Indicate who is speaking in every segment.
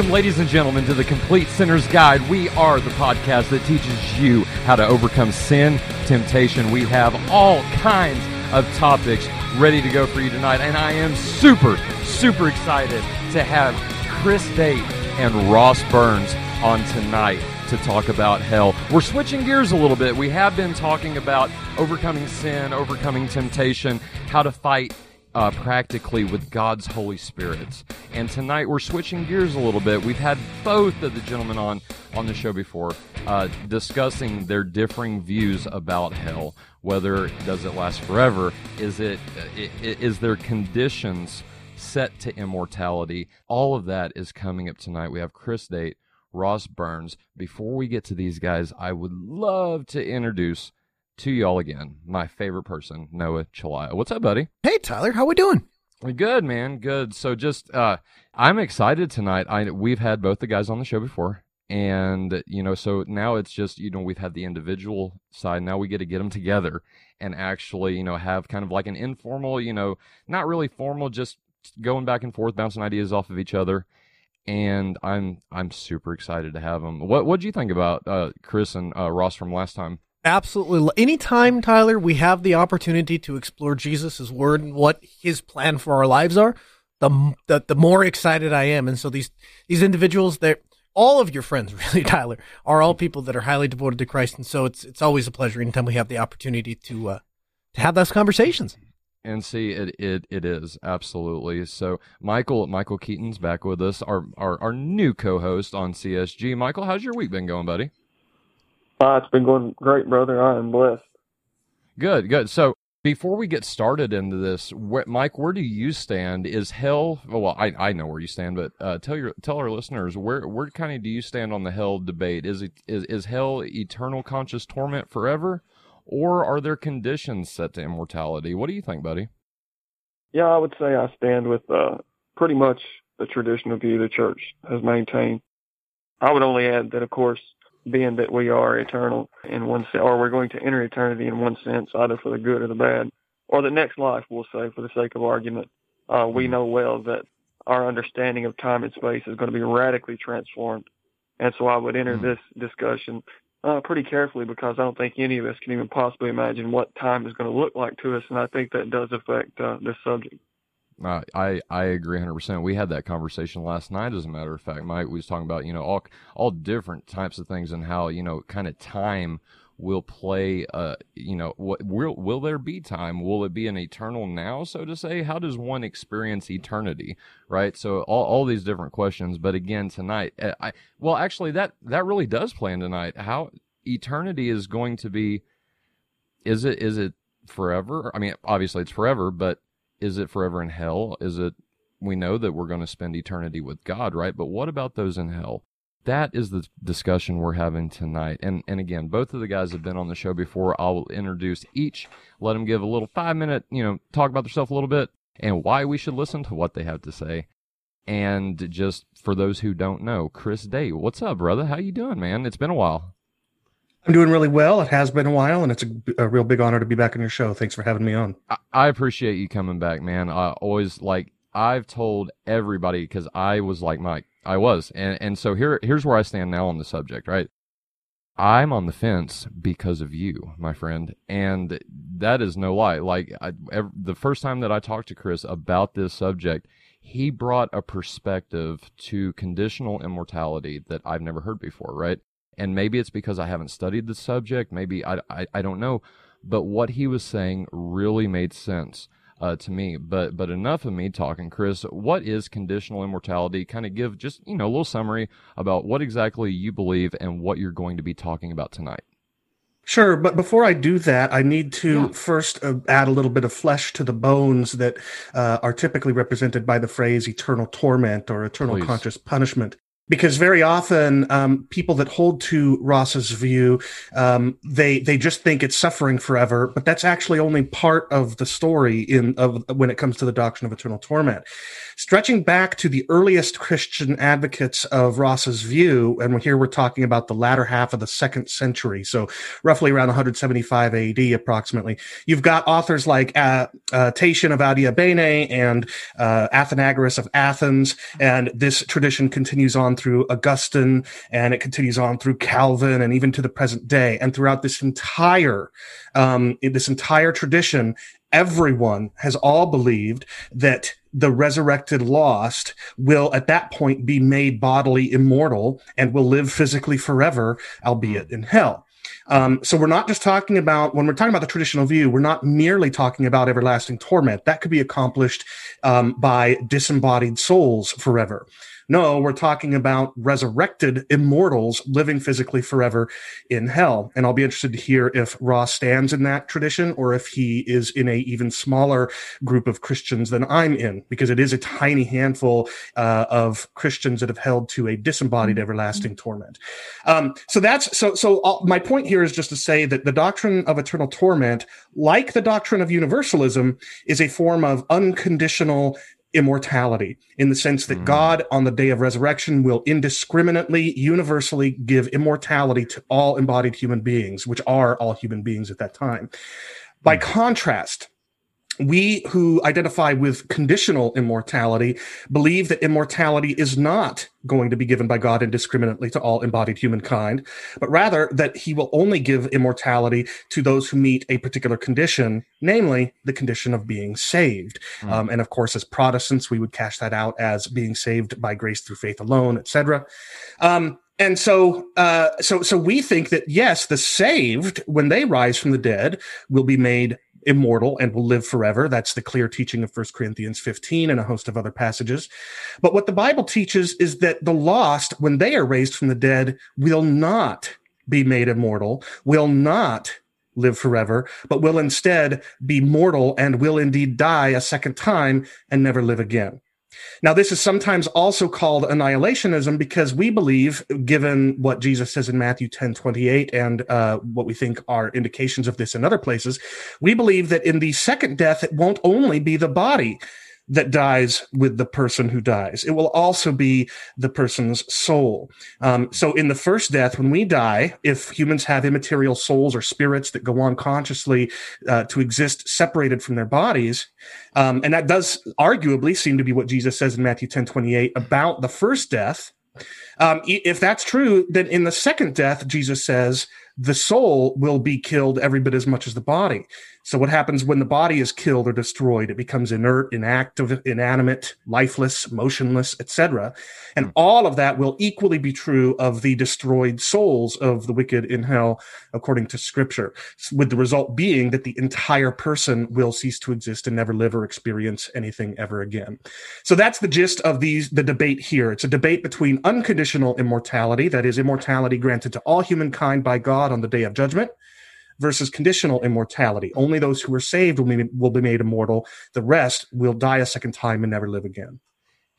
Speaker 1: Welcome, ladies and gentlemen, to the Complete Sinner's Guide. We are the podcast that teaches you how to overcome sin, temptation. We have all kinds of topics ready to go for you tonight, and I am super, super excited to have Chris Date and Ross Burns on tonight to talk about hell. We're switching gears a little bit. We have been talking about overcoming sin, overcoming temptation, how to fight uh, practically with God's Holy Spirit. And tonight we're switching gears a little bit. We've had both of the gentlemen on on the show before uh, discussing their differing views about hell. Whether does it last forever? Is it is there conditions set to immortality? All of that is coming up tonight. We have Chris Date, Ross Burns. Before we get to these guys, I would love to introduce to y'all again, my favorite person, Noah Chelaya. What's up, buddy?
Speaker 2: Hey, Tyler, how we doing?
Speaker 1: Good, man. Good. So just uh I'm excited tonight. I we've had both the guys on the show before and you know so now it's just you know we've had the individual side now we get to get them together and actually you know have kind of like an informal you know not really formal just going back and forth bouncing ideas off of each other and i'm i'm super excited to have them what what do you think about uh chris and uh, ross from last time
Speaker 2: Absolutely. Anytime, Tyler, we have the opportunity to explore Jesus' word and what his plan for our lives are, the, the, the more excited I am. And so these, these individuals, they're, all of your friends, really, Tyler, are all people that are highly devoted to Christ. And so it's, it's always a pleasure anytime we have the opportunity to, uh, to have those conversations.
Speaker 1: And see, it, it it is absolutely so. Michael Michael Keaton's back with us, our our, our new co-host on CSG. Michael, how's your week been going, buddy?
Speaker 3: Uh, it's been going great, brother. I am blessed.
Speaker 1: Good, good. So before we get started into this, wh- Mike, where do you stand? Is hell? Well, I I know where you stand, but uh, tell your tell our listeners where where kind of do you stand on the hell debate? Is it is is hell eternal conscious torment forever, or are there conditions set to immortality? What do you think, buddy?
Speaker 3: Yeah, I would say I stand with uh, pretty much the traditional view the church has maintained. I would only add that, of course, being that we are eternal in one sense, or we're going to enter eternity in one sense, either for the good or the bad, or the next life, we'll say, for the sake of argument. Uh, we mm-hmm. know well that our understanding of time and space is going to be radically transformed. And so I would enter mm-hmm. this discussion uh, pretty carefully because I don't think any of us can even possibly imagine what time is going to look like to us. And I think that does affect uh, this subject.
Speaker 1: Uh, I I agree 100. percent We had that conversation last night. As a matter of fact, Mike We was talking about you know all all different types of things and how you know kind of time will play. Uh, you know, what will will there be time? Will it be an eternal now, so to say? How does one experience eternity? Right. So all all these different questions. But again, tonight, uh, I well actually that that really does play in tonight. How eternity is going to be? Is it is it forever? I mean, obviously it's forever, but is it forever in hell? Is it, we know that we're going to spend eternity with God, right? But what about those in hell? That is the discussion we're having tonight. And, and again, both of the guys have been on the show before. I'll introduce each, let them give a little five minute, you know, talk about themselves a little bit and why we should listen to what they have to say. And just for those who don't know, Chris Date, what's up, brother? How you doing, man? It's been a while.
Speaker 4: I'm doing really well. It has been a while, and it's a, a, real big honor to be back on your show. Thanks for having me on.
Speaker 1: I, appreciate you coming back, man. I always like I've told everybody because I was like Mike. I was, and and so here here's where I stand now on the subject. Right, I'm on the fence because of you, my friend, and that is no lie. Like I, ever, the first time that I talked to Chris about this subject, he brought a perspective to conditional immortality that I've never heard before. Right and maybe it's because I haven't studied the subject. Maybe I, I, I don't know. But what he was saying really made sense uh, to me. But but enough of me talking, Chris. What is conditional immortality? Kind of give just you know a little summary about what exactly you believe and what you're going to be talking about tonight.
Speaker 4: Sure, but before I do that, I need to yeah. first uh, add a little bit of flesh to the bones that uh, are typically represented by the phrase eternal torment or eternal Please. conscious punishment. Because very often um, people that hold to Ross's view, um, they they just think it's suffering forever, but that's actually only part of the story in of when it comes to the doctrine of eternal torment. Stretching back to the earliest Christian advocates of Ross's view, and here we're talking about the latter half of the second century, so roughly around 175 AD approximately. You've got authors like uh, uh, Tatian of Adiabene and uh, Athenagoras of Athens, and this tradition continues on through Augustine, and it continues on through Calvin, and even to the present day. And throughout this entire um, this entire tradition, everyone has all believed that the resurrected lost will at that point be made bodily immortal and will live physically forever, albeit in hell. Um, so we're not just talking about when we're talking about the traditional view, we're not merely talking about everlasting torment. That could be accomplished um, by disembodied souls forever. No, we're talking about resurrected immortals living physically forever in hell. And I'll be interested to hear if Ross stands in that tradition or if he is in a even smaller group of Christians than I'm in, because it is a tiny handful uh, of Christians that have held to a disembodied mm-hmm. everlasting torment. Um, so that's so. So I'll, my point here is just to say that the doctrine of eternal torment, like the doctrine of universalism, is a form of unconditional immortality in the sense that mm. God on the day of resurrection will indiscriminately, universally give immortality to all embodied human beings, which are all human beings at that time. By mm. contrast, we who identify with conditional immortality believe that immortality is not going to be given by God indiscriminately to all embodied humankind, but rather that he will only give immortality to those who meet a particular condition, namely the condition of being saved. Mm. Um, and of course, as Protestants, we would cash that out as being saved by grace through faith alone, etc. Um, and so, uh, so, so we think that yes, the saved, when they rise from the dead, will be made immortal and will live forever. That's the clear teaching of 1 Corinthians 15 and a host of other passages. But what the Bible teaches is that the lost, when they are raised from the dead, will not be made immortal, will not live forever, but will instead be mortal and will indeed die a second time and never live again. Now, this is sometimes also called annihilationism because we believe, given what Jesus says in Matthew 10 28 and uh, what we think are indications of this in other places, we believe that in the second death, it won't only be the body that dies with the person who dies. It will also be the person's soul. Um, so in the first death, when we die, if humans have immaterial souls or spirits that go on consciously uh, to exist separated from their bodies, um, and that does arguably seem to be what Jesus says in Matthew 10 28 about the first death. Um, if that's true, then in the second death, Jesus says the soul will be killed every bit as much as the body. So what happens when the body is killed or destroyed? It becomes inert, inactive, inanimate, lifeless, motionless, etc. And mm. all of that will equally be true of the destroyed souls of the wicked in hell, according to scripture, with the result being that the entire person will cease to exist and never live or experience anything ever again. So that's the gist of these, the debate here. It's a debate between unconditional immortality, that is immortality granted to all humankind by God on the day of judgment, versus conditional immortality. Only those who are saved will be, will be made immortal. The rest will die a second time and never live again.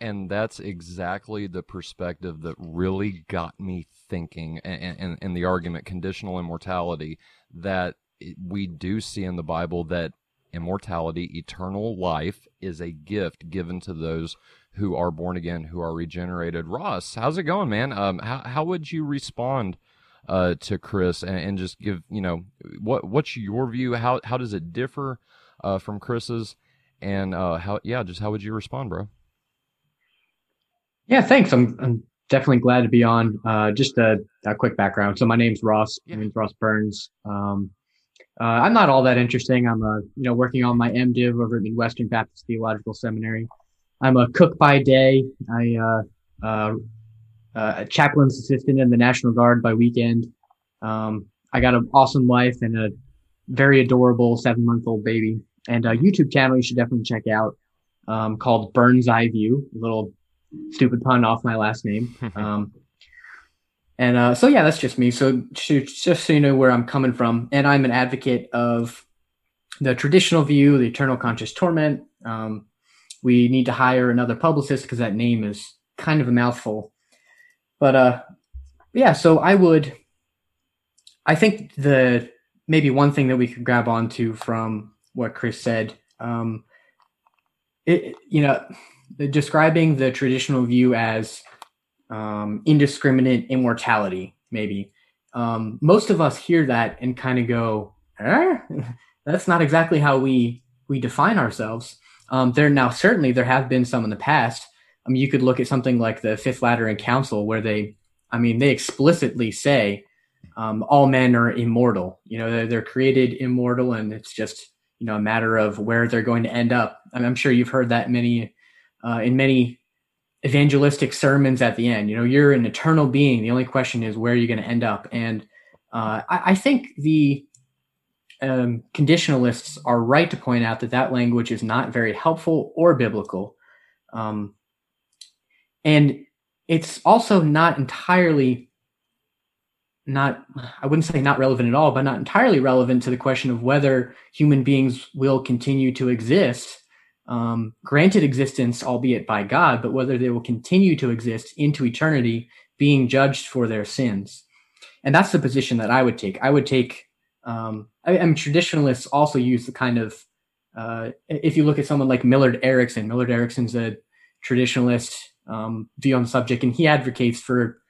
Speaker 1: And that's exactly the perspective that really got me thinking and, the argument conditional immortality that we do see in the Bible that immortality, eternal life, is a gift given to those who are born again, who are regenerated. Ross, how's it going, man? Um, how, how would you respond uh, to Chris and, and, just give you know what what's your view? How how does it differ uh, from Chris's? And uh, how yeah, just how would you respond, bro?
Speaker 5: Yeah, thanks. I'm I'm definitely glad to be on. Uh, just a, a quick background. So my name's Ross. Yeah. My name's Ross Burns. Um, uh, I'm not all that interesting. I'm a you know working on my MDiv over at Midwestern Baptist Theological Seminary. I'm a cook by day. I uh, a chaplain's assistant in the National Guard by weekend. Um, I got an awesome wife and a very adorable seven month old baby and a YouTube channel you should definitely check out, um, called Burns Eye View, a little stupid pun off my last name. Um, and, uh, so yeah, that's just me. So just so you know where I'm coming from. And I'm an advocate of the traditional view, the eternal conscious torment. Um, we need to hire another publicist because that name is kind of a mouthful. But uh, yeah. So I would. I think the maybe one thing that we could grab onto from what Chris said, um, it, you know, describing the traditional view as um, indiscriminate immortality, maybe. Um, most of us hear that and kind of go, eh? "That's not exactly how we we define ourselves." Um, there now certainly there have been some in the past. I mean, you could look at something like the Fifth Lateran Council, where they, I mean, they explicitly say um, all men are immortal. You know, they're, they're, created immortal, and it's just you know a matter of where they're going to end up. I am sure you've heard that many uh, in many evangelistic sermons at the end. You know, you're an eternal being. The only question is where are you going to end up. And uh, I, I, think the um, conditionalists are right to point out that that language is not very helpful or biblical. Um, and it's also not entirely not i wouldn't say not relevant at all but not entirely relevant to the question of whether human beings will continue to exist um, granted existence albeit by god but whether they will continue to exist into eternity being judged for their sins. And that's the position that i would take. I would take um, I, I mean traditionalists also use the kind of uh, if you look at someone like millard erickson millard erickson's a traditionalist um, view on the subject and he advocates for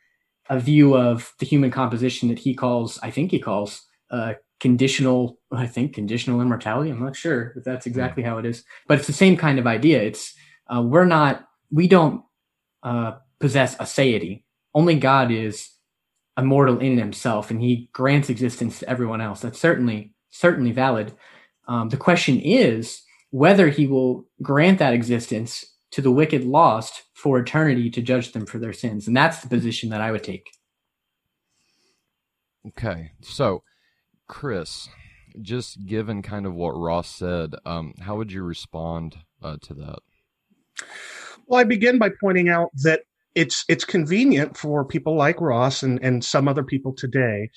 Speaker 5: a view of the human composition that he calls, I think he calls, uh, conditional. I think conditional immortality. I'm not sure if that's exactly how it is, but it's the same kind of idea. It's uh, we're not, we don't uh, possess aseity. Only God is immortal in himself, and He grants existence to everyone else. That's certainly certainly valid. Um, the question is whether He will grant that existence to the wicked lost for eternity to judge them for their sins. And that's the position that I would take.
Speaker 1: Okay. So, Chris, just given kind of what Ross said, um, how would you respond uh, to that?
Speaker 4: Well, I begin by pointing out that it's it's convenient for people like Ross and, and some other people today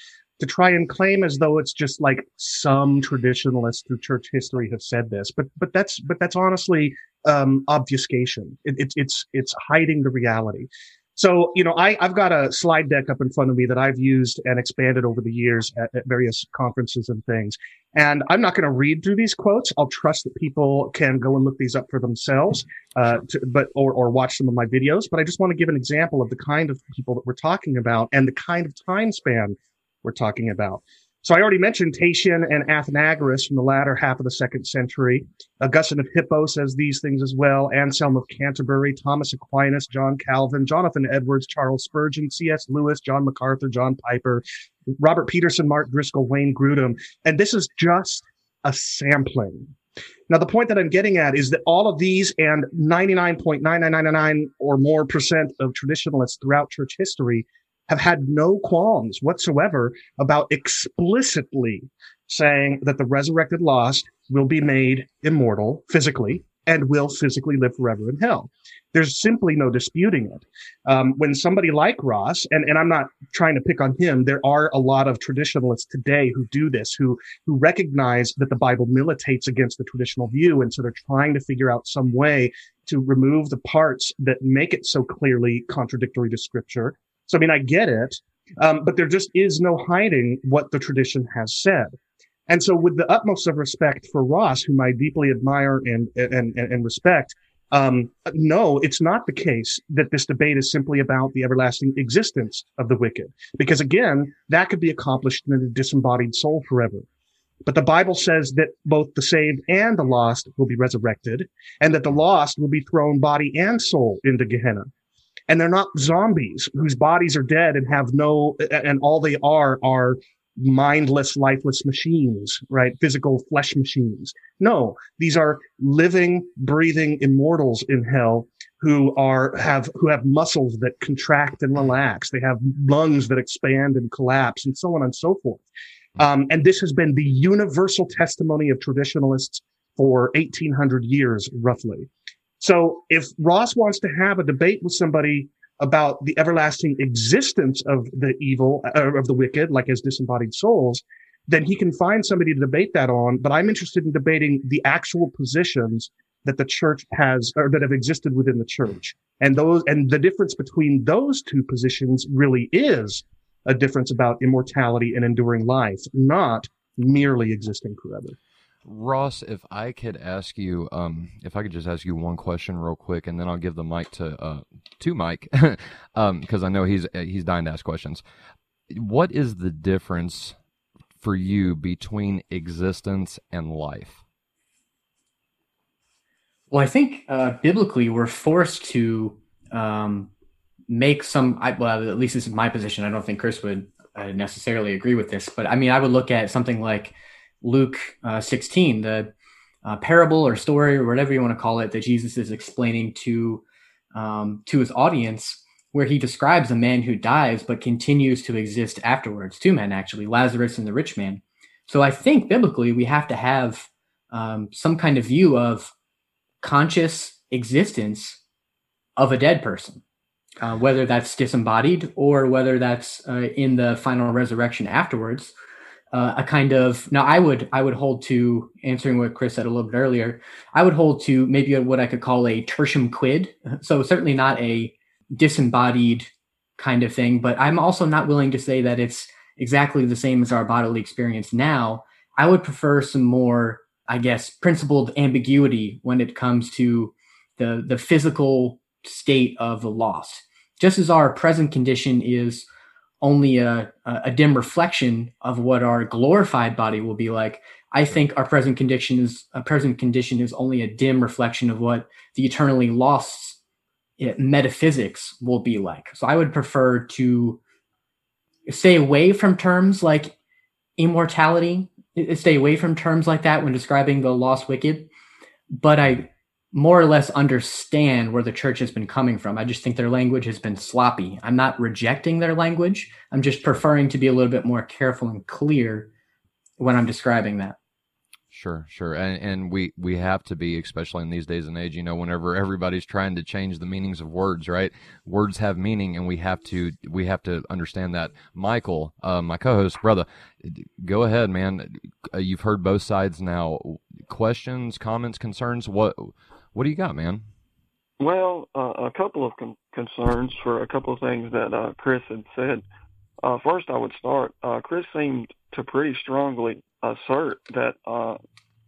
Speaker 4: to try and claim as though it's just like some traditionalists through church history have said this, but but that's but that's honestly um, obfuscation. It, it, it's it's hiding the reality. So you know, I, I've got a slide deck up in front of me that I've used and expanded over the years at, at various conferences and things. And I'm not going to read through these quotes. I'll trust that people can go and look these up for themselves, uh, to, but or or watch some of my videos. But I just want to give an example of the kind of people that we're talking about and the kind of time span we're talking about. So I already mentioned Tatian and Athenagoras from the latter half of the second century. Augustine of Hippo says these things as well. Anselm of Canterbury, Thomas Aquinas, John Calvin, Jonathan Edwards, Charles Spurgeon, C.S. Lewis, John MacArthur, John Piper, Robert Peterson, Mark Driscoll, Wayne Grudem. And this is just a sampling. Now, the point that I'm getting at is that all of these and 99.9999 or more percent of traditionalists throughout church history have had no qualms whatsoever about explicitly saying that the resurrected lost will be made immortal physically and will physically live forever in hell. There's simply no disputing it. Um, when somebody like Ross, and, and I'm not trying to pick on him, there are a lot of traditionalists today who do this, who, who recognize that the Bible militates against the traditional view. And so they're trying to figure out some way to remove the parts that make it so clearly contradictory to scripture so, I mean, I get it, um, but there just is no hiding what the tradition has said. And so, with the utmost of respect for Ross, whom I deeply admire and and and respect, um, no, it's not the case that this debate is simply about the everlasting existence of the wicked, because again, that could be accomplished in a disembodied soul forever. But the Bible says that both the saved and the lost will be resurrected, and that the lost will be thrown body and soul into Gehenna and they're not zombies whose bodies are dead and have no and all they are are mindless lifeless machines right? Physical flesh machines. No these are living breathing immortals in hell who are have who have muscles that contract and relax. They have lungs that expand and collapse and so on and so forth. Um, and this has been the universal testimony of traditionalists for 1800 years roughly so if Ross wants to have a debate with somebody about the everlasting existence of the evil, uh, of the wicked, like as disembodied souls, then he can find somebody to debate that on. But I'm interested in debating the actual positions that the church has or that have existed within the church. And those and the difference between those two positions really is a difference about immortality and enduring life, not merely existing forever.
Speaker 1: Ross, if I could ask you, um, if I could just ask you one question real quick, and then I'll give the mic to uh, to Mike, because um, I know he's he's dying to ask questions. What is the difference for you between existence and life?
Speaker 5: Well, I think uh, biblically we're forced to um, make some. I, well, at least this is my position. I don't think Chris would uh, necessarily agree with this, but I mean, I would look at something like Luke uh, 16, the uh, parable or story or whatever you want to call it that Jesus is explaining to um, to his audience, where he describes a man who dies but continues to exist afterwards. Two men, actually, Lazarus and the rich man. So I think biblically we have to have um, some kind of view of conscious existence of a dead person, uh, whether that's disembodied or whether that's uh, in the final resurrection afterwards. Uh, a kind of now I would I would hold to answering what Chris said a little bit earlier. I would hold to maybe what I could call a tertium quid. So certainly not a disembodied kind of thing, but I'm also not willing to say that it's exactly the same as our bodily experience now. I would prefer some more I guess, principled ambiguity when it comes to the the physical state of the lost. Just as our present condition is only a, a dim reflection of what our glorified body will be like, I think our present condition is a present condition is only a dim reflection of what the eternally lost eh, metaphysics will be like. So I would prefer to stay away from terms like immortality stay away from terms like that when describing the lost wicked, but I more or less understand where the church has been coming from. I just think their language has been sloppy. I'm not rejecting their language. I'm just preferring to be a little bit more careful and clear when I'm describing that.
Speaker 1: Sure, sure, and and we we have to be, especially in these days and age. You know, whenever everybody's trying to change the meanings of words, right? Words have meaning, and we have to we have to understand that. Michael, uh, my co-host, brother, go ahead, man. Uh, you've heard both sides now. Questions, comments, concerns. What what do you got, man?
Speaker 3: Well, uh, a couple of con- concerns for a couple of things that uh, Chris had said. Uh, first, I would start. Uh, Chris seemed to pretty strongly assert that uh,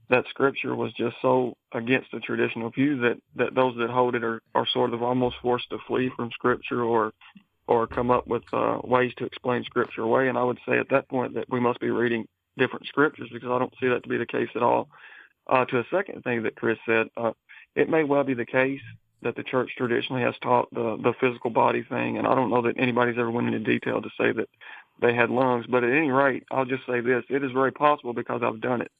Speaker 3: that scripture was just so against the traditional view that, that those that hold it are, are sort of almost forced to flee from scripture or or come up with uh, ways to explain scripture away. And I would say at that point that we must be reading different scriptures because I don't see that to be the case at all. Uh, to a second thing that Chris said, uh, it may well be the case that the church traditionally has taught the the physical body thing, and I don't know that anybody's ever went into detail to say that they had lungs. But at any rate, I'll just say this: it is very possible because I've done it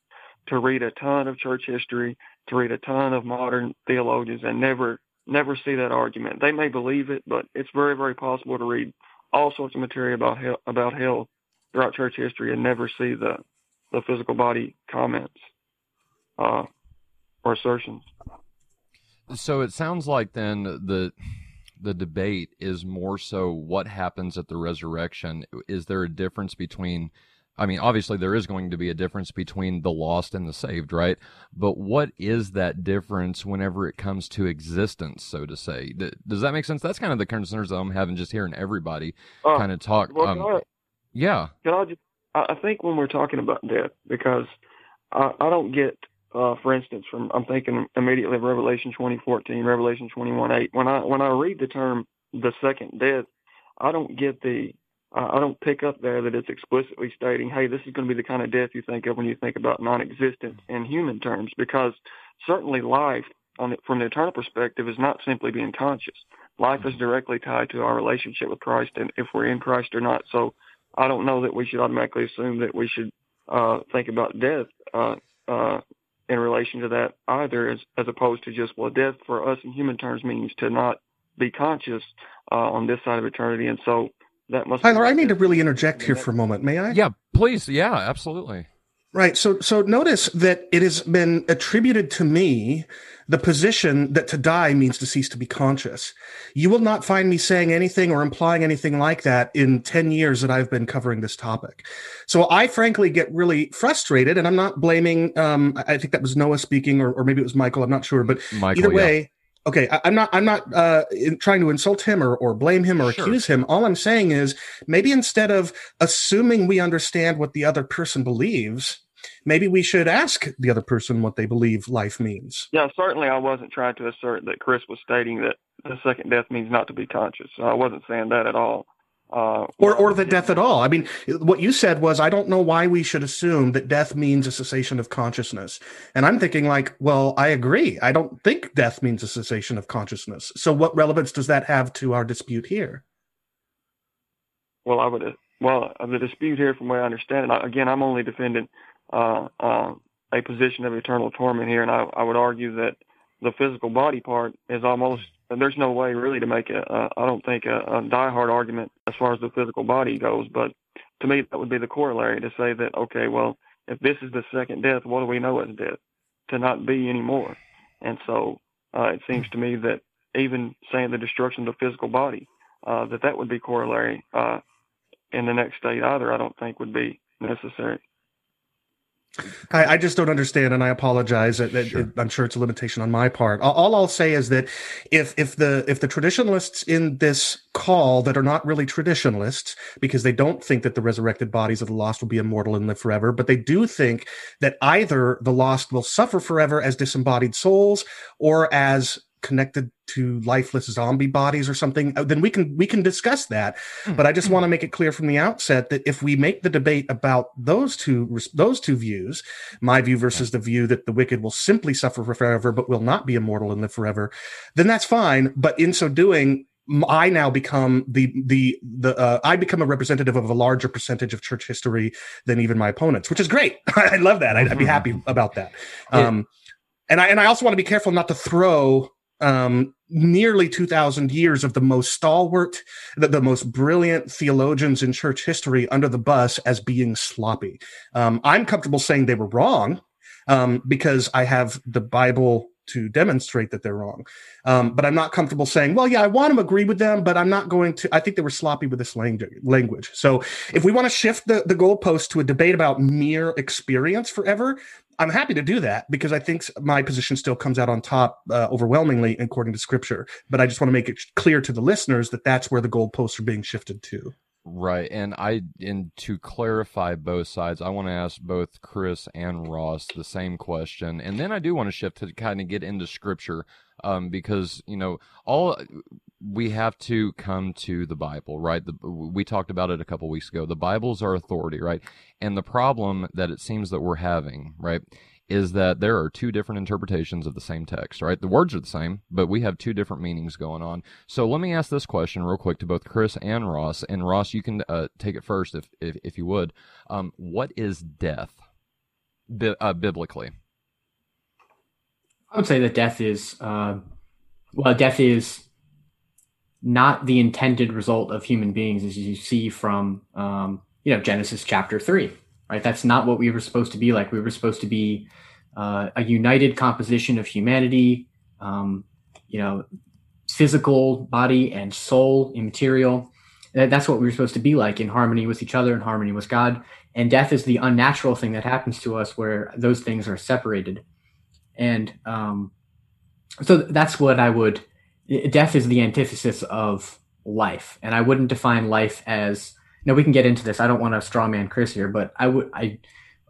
Speaker 3: to read a ton of church history, to read a ton of modern theologians, and never never see that argument. They may believe it, but it's very very possible to read all sorts of material about hell, about hell throughout church history and never see the the physical body comments uh, or assertions.
Speaker 1: So it sounds like then the the debate is more so what happens at the resurrection. Is there a difference between I mean, obviously there is going to be a difference between the lost and the saved, right? But what is that difference whenever it comes to existence, so to say? Does that make sense? That's kind of the concerns that I'm having just hearing everybody uh, kind of talk.
Speaker 3: Well, um, I,
Speaker 1: yeah.
Speaker 3: I just, I think when we're talking about death, because I, I don't get uh, for instance, from I'm thinking immediately of Revelation 20:14, Revelation 21:8. When I when I read the term the second death, I don't get the I don't pick up there that it's explicitly stating, hey, this is going to be the kind of death you think of when you think about non-existent in human terms, because certainly life on the, from the eternal perspective is not simply being conscious. Life is directly tied to our relationship with Christ and if we're in Christ or not. So I don't know that we should automatically assume that we should uh, think about death uh, uh, in relation to that either, as, as opposed to just, well, death for us in human terms means to not be conscious uh, on this side of eternity. And so that must
Speaker 4: Tyler, I need to really interject here for a moment. May I?
Speaker 1: Yeah, please. Yeah, absolutely.
Speaker 4: Right. So, so notice that it has been attributed to me the position that to die means to cease to be conscious. You will not find me saying anything or implying anything like that in 10 years that I've been covering this topic. So I frankly get really frustrated and I'm not blaming, um, I think that was Noah speaking or, or maybe it was Michael. I'm not sure, but Michael, either way, yeah okay I, am not i'm not uh, trying to insult him or, or blame him or sure. accuse him all i'm saying is maybe instead of assuming we understand what the other person believes maybe we should ask the other person what they believe life means.
Speaker 3: Yeah, certainly I wasn't trying to assert that Chris was stating that the second death means not to be conscious. I wasn't saying that at all.
Speaker 4: Uh, or, or the death at all. I mean, what you said was, I don't know why we should assume that death means a cessation of consciousness. And I'm thinking, like, well, I agree. I don't think death means a cessation of consciousness. So, what relevance does that have to our dispute here?
Speaker 3: Well, I would, well, the dispute here, from what I understand it, again, I'm only defending uh, uh, a position of eternal torment here, and I, I would argue that the physical body part is almost there's no way really to make a, a I don't think a, a diehard argument as far as the physical body goes, but to me that would be the corollary to say that okay, well if this is the second death, what do we know as death? To not be anymore, and so uh, it seems to me that even saying the destruction of the physical body, uh, that that would be corollary uh, in the next state either. I don't think would be necessary.
Speaker 4: I, I, just don't understand, and I apologize. It, sure. it, I'm sure it's a limitation on my part. All, all, I'll say is that if if the if the traditionalists in this call that are not really traditionalists because they don't think that the resurrected bodies of the lost will be immortal and live forever, but they do think that either the lost will suffer forever as disembodied souls or as connected to lifeless zombie bodies or something, uh, then we can we can discuss that. Mm. But I just want to make it clear from the outset that if we make the debate about those two those two views, my view versus the view that the wicked will simply suffer forever but will not be immortal and live forever, then that's fine. But in so doing, I now become the the the uh, I become a representative of a larger percentage of church history than even my opponents, which is great. I love that. I'd, I'd, be happy about that. Um, and I and I also want to be careful not to throw um, nearly 2000 years of the most stalwart the, the, most brilliant theologians in church history under the bus as being sloppy. Um, i'm comfortable saying they were wrong um, because i have the bible to demonstrate that they're wrong. Um, but i'm not comfortable saying well yeah i want to agree with them but i'm not going to i think they were sloppy with this language. So if we want to shift the, the goalpost to a debate about mere experience forever I'm happy to do that because I think my position still comes out on top uh, overwhelmingly according to scripture. But I just want to make it clear to the listeners that that's where the goalposts are being shifted to.
Speaker 1: Right. And I and to clarify both sides, I want to ask both Chris and Ross the same question. And then I do want to shift to kind of get into scripture um, because you know all we have to come to the Bible, right? The, we talked about it a couple weeks ago. The Bible's our authority, right? And the problem that it seems that we're having, right, is that there are two different interpretations of the same text, right? The words are the same, but we have two different meanings going on. So let me ask this question real quick to both Chris and Ross. And Ross, you can uh, take it first if, if, if you would. Um, what is death bi- uh, biblically?
Speaker 5: I would say that death is, uh, well, death is not the intended result of human beings, as you see from, um, you know, Genesis chapter three, right? That's not what we were supposed to be like. We were supposed to be uh, a united composition of humanity, um, you know, physical body and soul, immaterial. That's what we were supposed to be like in harmony with each other, in harmony with God. And death is the unnatural thing that happens to us where those things are separated. And um, so that's what I would. Death is the antithesis of life, and I wouldn't define life as. No, we can get into this. I don't want to straw man Chris here, but I would. I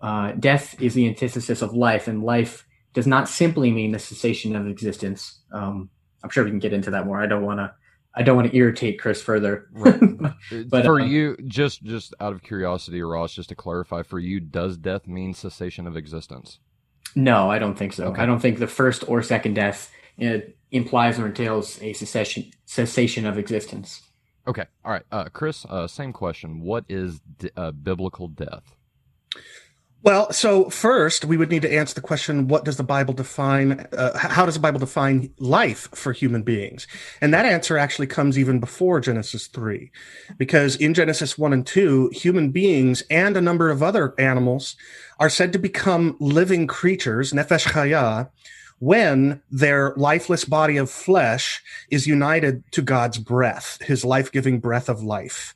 Speaker 5: uh, death is the antithesis of life, and life does not simply mean the cessation of existence. Um, I'm sure we can get into that more. I don't want to. I don't want to irritate Chris further. Right.
Speaker 1: but for uh, you, just just out of curiosity, Ross, just to clarify, for you, does death mean cessation of existence?
Speaker 5: No, I don't think so. Okay. I don't think the first or second death implies or entails a cessation cessation of existence.
Speaker 1: Okay, all right, uh, Chris. Uh, same question. What is d- uh, biblical death?
Speaker 4: Well, so first we would need to answer the question: What does the Bible define? Uh, how does the Bible define life for human beings? And that answer actually comes even before Genesis three, because in Genesis one and two, human beings and a number of other animals are said to become living creatures, nefesh chaya, when their lifeless body of flesh is united to God's breath, His life-giving breath of life.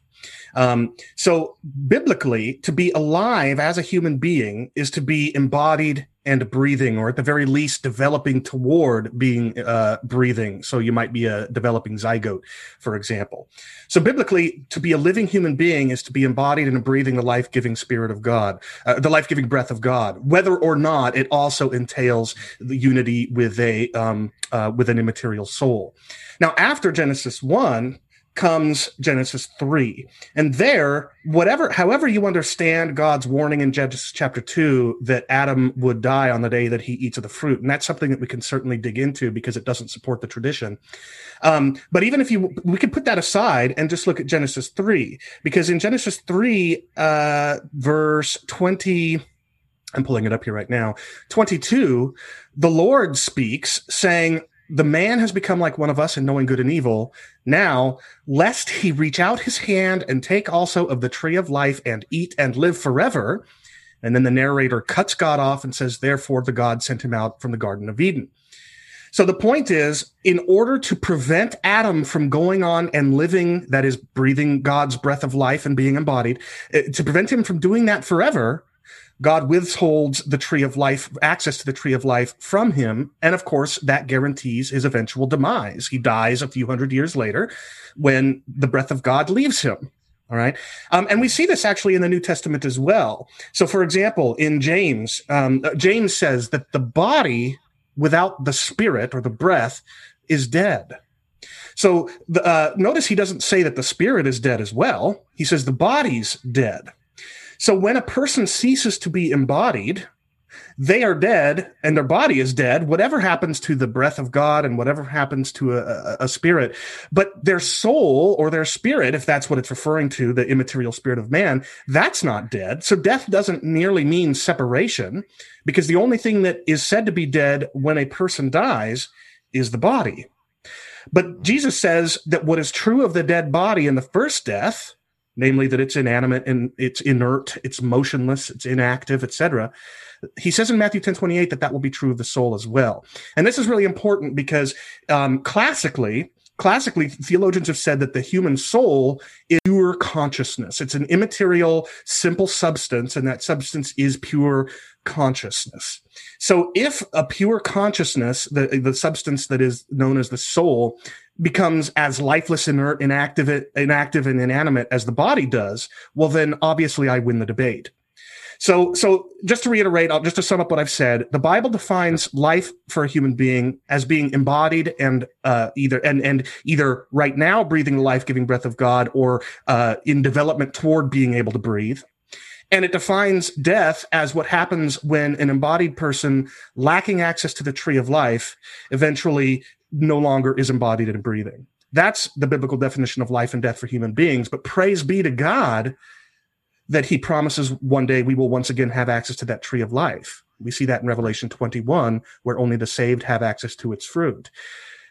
Speaker 4: Um, so biblically, to be alive as a human being is to be embodied and breathing, or at the very least, developing toward being uh, breathing. So you might be a developing zygote, for example. So biblically, to be a living human being is to be embodied and breathing the life-giving spirit of God, uh, the life-giving breath of God. Whether or not it also entails the unity with a um, uh, with an immaterial soul. Now, after Genesis one, comes Genesis 3. And there, whatever, however you understand God's warning in Genesis chapter 2 that Adam would die on the day that he eats of the fruit, and that's something that we can certainly dig into because it doesn't support the tradition. Um, but even if you, we could put that aside and just look at Genesis 3, because in Genesis 3, uh, verse 20, I'm pulling it up here right now, 22, the Lord speaks saying, the man has become like one of us in knowing good and evil. Now, lest he reach out his hand and take also of the tree of life and eat and live forever. And then the narrator cuts God off and says, therefore the God sent him out from the Garden of Eden. So the point is, in order to prevent Adam from going on and living, that is breathing God's breath of life and being embodied, eh, to prevent him from doing that forever, God withholds the tree of life, access to the tree of life from him. And of course, that guarantees his eventual demise. He dies a few hundred years later when the breath of God leaves him. All right. Um, and we see this actually in the New Testament as well. So, for example, in James, um, uh, James says that the body without the spirit or the breath is dead. So, the, uh, notice he doesn't say that the spirit is dead as well. He says the body's dead. So when a person ceases to be embodied, they are dead and their body is dead. Whatever happens to the breath of God and whatever happens to a, a, spirit, but their soul or their spirit, if that's what it's referring to, the immaterial spirit of man, that's not dead. So death doesn't merely mean separation because the only thing that is said to be dead when a person dies is the body. But Jesus says that what is true of the dead body in the first death namely that it's inanimate and it's inert, it's motionless, it's inactive, etc. He says in Matthew 10 28 that that will be true of the soul as well. And this is really important because um, classically, classically theologians have said that the human soul is pure consciousness it's an immaterial simple substance and that substance is pure consciousness so if a pure consciousness the the substance that is known as the soul becomes as lifeless, inert, inactive, inactive and inanimate as the body does, well, then obviously I win the debate. So, so just to reiterate, just to sum up what I've said, the Bible defines life for a human being as being embodied and uh, either and and either right now breathing the life-giving breath of God, or uh, in development toward being able to breathe. And it defines death as what happens when an embodied person lacking access to the tree of life eventually no longer is embodied in breathing. That's the biblical definition of life and death for human beings. But praise be to God that he promises one day we will once again have access to that tree of life. We see that in Revelation 21, where only the saved have access to its fruit.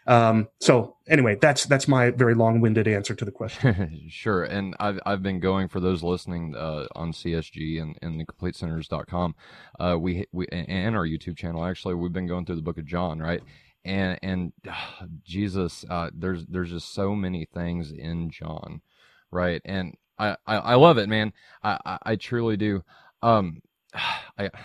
Speaker 4: Um, so anyway, that's that's my very long-winded answer to the question.
Speaker 1: sure, and I've I've been going for those listening uh, on CSG and, and the CompleteSinners.com. Uh, we we and our YouTube channel actually we've been going through the Book of John, right? And and uh, Jesus, uh, there's there's just so many things in John, right? And I I, I love it, man. I, I, I truly do. Um, I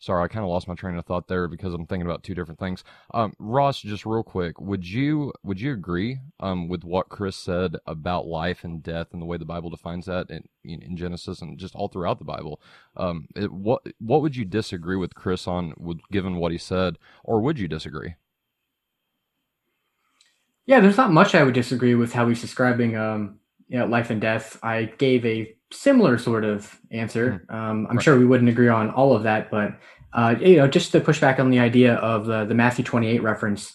Speaker 1: sorry, I kind of lost my train of thought there because I'm thinking about two different things. Um, Ross, just real quick, would you would you agree um with what Chris said about life and death and the way the Bible defines that in, in Genesis and just all throughout the Bible? Um, it, what what would you disagree with Chris on, with given what he said, or would you disagree?
Speaker 5: Yeah, there's not much I would disagree with how he's describing um, you know, life and death. I gave a similar sort of answer. Mm-hmm. Um, I'm right. sure we wouldn't agree on all of that, but uh, you know, just to push back on the idea of the, the Matthew 28 reference.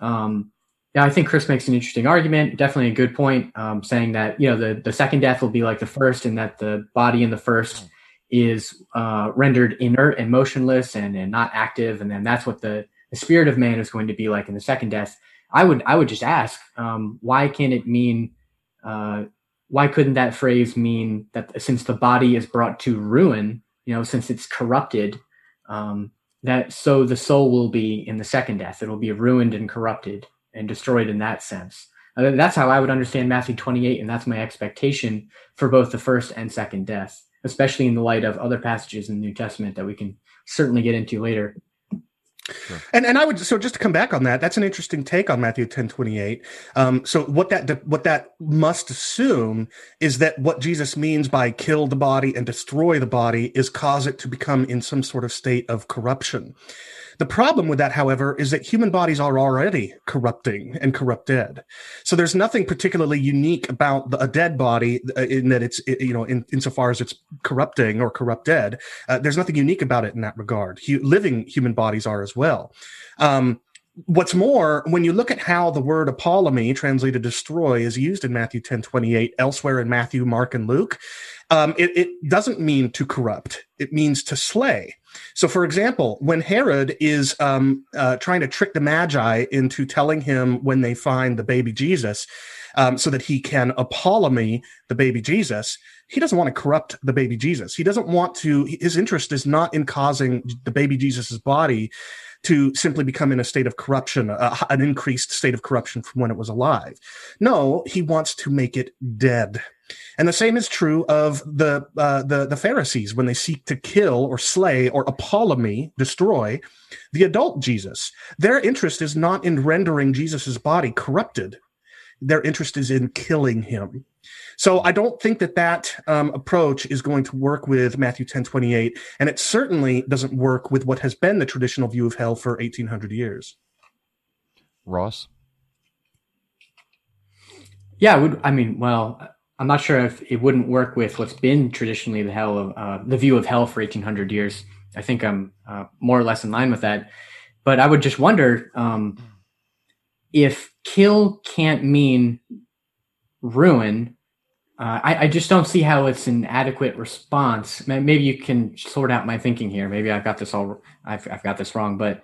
Speaker 5: Um, yeah, I think Chris makes an interesting argument. Definitely a good point, um, saying that you know the the second death will be like the first, and that the body in the first is uh, rendered inert and motionless and, and not active, and then that's what the, the spirit of man is going to be like in the second death. I would I would just ask, um, why can't it mean? Uh, why couldn't that phrase mean that since the body is brought to ruin, you know, since it's corrupted, um, that so the soul will be in the second death. It'll be ruined and corrupted and destroyed in that sense. Uh, that's how I would understand Matthew 28, and that's my expectation for both the first and second death, especially in the light of other passages in the New Testament that we can certainly get into later.
Speaker 4: Sure. And and I would so just to come back on that, that's an interesting take on Matthew ten twenty eight. Um, so what that what that must assume is that what Jesus means by kill the body and destroy the body is cause it to become in some sort of state of corruption. The problem with that, however, is that human bodies are already corrupting and corrupted. So there's nothing particularly unique about a dead body uh, in that it's, you know, in, insofar as it's corrupting or corrupted. Uh, there's nothing unique about it in that regard. living human bodies are as well. Um, what's more, when you look at how the word apollumi, translated destroy, is used in Matthew 10 28, elsewhere in Matthew, Mark, and Luke, um, it, it, doesn't mean to corrupt, it means to slay. So, for example, when Herod is um, uh, trying to trick the Magi into telling him when they find the baby Jesus, um, so that he can apollumi the baby Jesus, he doesn't want to corrupt the baby Jesus. He doesn't want to, his interest is not in causing the baby Jesus's body to simply become in a state of corruption, uh, an increased state of corruption from when it was alive. No, he wants to make it dead. And the same is true of the, uh, the, the Pharisees when they seek to kill or slay or apollumi, destroy the adult Jesus. Their interest is not in rendering Jesus's body corrupted. Their interest is in killing him. So I don't think that that um, approach is going to work with Matthew 10, 28. And it certainly doesn't work with what has been the traditional view of hell for 1800 years.
Speaker 1: Ross?
Speaker 5: Yeah, would, I mean, well, I'm not sure if it wouldn't work with what's been traditionally the hell of uh, the view of hell for 1800 years. I think I'm uh, more or less in line with that. But I would just wonder um, if kill can't mean ruin, uh, I, I, just don't see how it's an adequate response. Maybe you can sort out my thinking here. Maybe I've got this all, I've, I've got this wrong, but